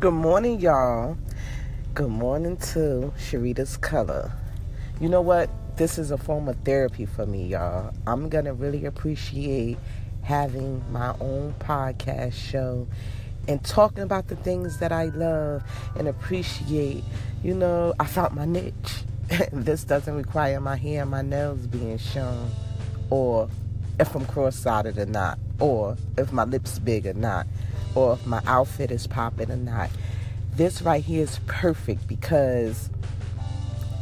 Good morning, y'all. Good morning to Sharita's Color. You know what? This is a form of therapy for me, y'all. I'm going to really appreciate having my own podcast show and talking about the things that I love and appreciate. You know, I found my niche. this doesn't require my hair and my nails being shown, or if I'm cross-sided or not, or if my lips big or not or if my outfit is popping or not. This right here is perfect because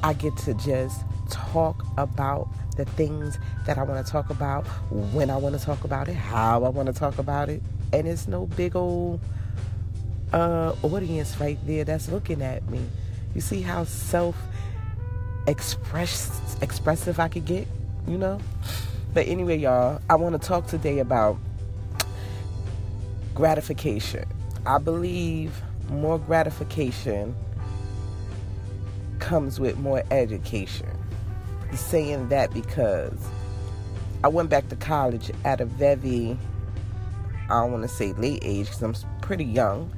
I get to just talk about the things that I want to talk about, when I want to talk about it, how I want to talk about it. And it's no big old uh, audience right there that's looking at me. You see how self express expressive I could get, you know? But anyway, y'all, I want to talk today about gratification. I believe more gratification comes with more education. saying that because I went back to college at a very, I don't want to say late age because I'm pretty young,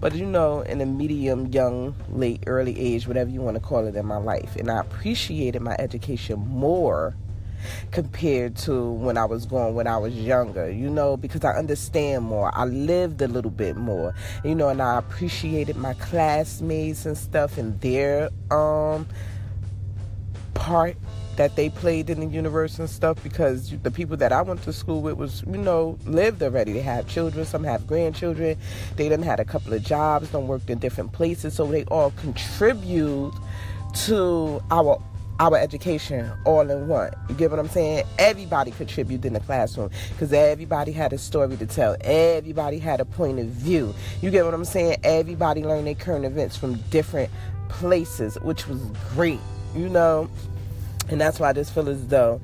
but you know, in a medium, young, late, early age, whatever you want to call it in my life. And I appreciated my education more compared to when I was going when I was younger, you know, because I understand more. I lived a little bit more, you know, and I appreciated my classmates and stuff and their um part that they played in the universe and stuff because the people that I went to school with was, you know, lived already. They have children, some have grandchildren. They done had a couple of jobs, done worked in different places, so they all contribute to our our education all in one. You get what I'm saying? Everybody contributed in the classroom because everybody had a story to tell. Everybody had a point of view. You get what I'm saying? Everybody learned their current events from different places, which was great, you know? And that's why I just feel as though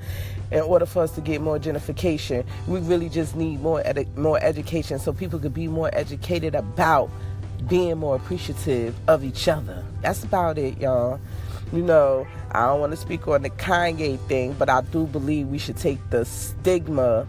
in order for us to get more gentrification, we really just need more edu- more education so people could be more educated about being more appreciative of each other. That's about it, y'all you know, I don't want to speak on the Kanye thing, but I do believe we should take the stigma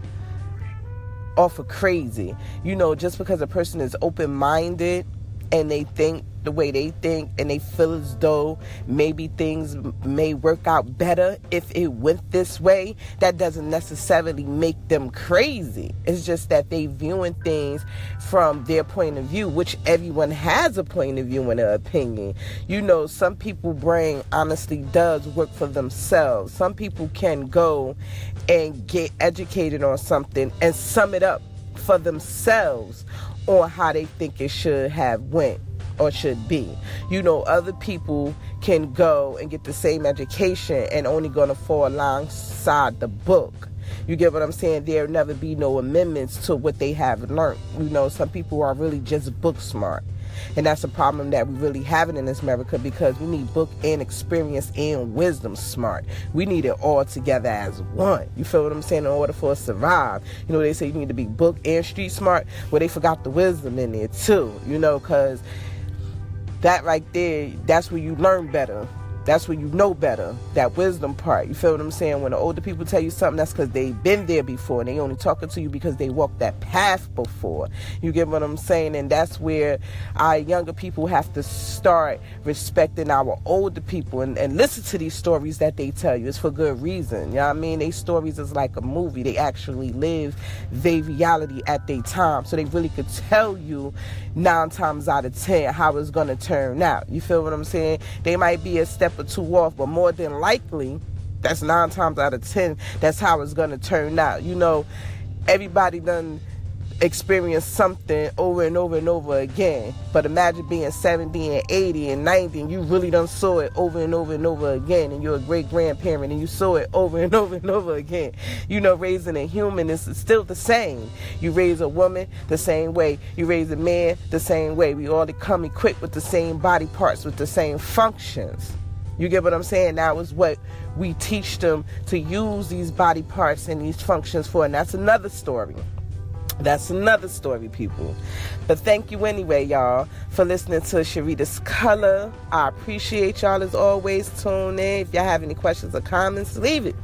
off of crazy. You know, just because a person is open minded and they think the way they think and they feel as though maybe things may work out better if it went this way, that doesn't necessarily make them crazy. It's just that they viewing things from their point of view, which everyone has a point of view and an opinion. You know, some people brain honestly does work for themselves. Some people can go and get educated on something and sum it up for themselves on how they think it should have went or should be. You know, other people can go and get the same education and only going to fall alongside the book. You get what I'm saying? There'll never be no amendments to what they have learned. You know, some people are really just book smart. And that's a problem that we really having in this America because we need book and experience and wisdom smart. We need it all together as one. You feel what I'm saying? In order for us to survive. You know, they say you need to be book and street smart. Well, they forgot the wisdom in there too, you know, because that right there, that's where you learn better. That's when you know better. That wisdom part. You feel what I'm saying? When the older people tell you something, that's because they've been there before and they only talking to you because they walked that path before. You get what I'm saying? And that's where our younger people have to start respecting our older people and, and listen to these stories that they tell you. It's for good reason. You know what I mean? These stories is like a movie. They actually live their reality at their time. So they really could tell you nine times out of ten how it's gonna turn out. You feel what I'm saying? They might be a step or two off, but more than likely, that's nine times out of ten, that's how it's gonna turn out. You know, everybody done experience something over and over and over again. But imagine being 70 and 80 and 90 and you really done saw it over and over and over again and you're a great grandparent and you saw it over and over and over again. You know, raising a human is still the same. You raise a woman the same way. You raise a man the same way. We all come equipped with the same body parts, with the same functions. You get what I'm saying? That was what we teach them to use these body parts and these functions for. And that's another story. That's another story, people. But thank you anyway, y'all, for listening to Sharita's Color. I appreciate y'all as always. Tune in. If y'all have any questions or comments, leave it.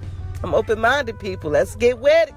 I'm open minded, people. Let's get with it.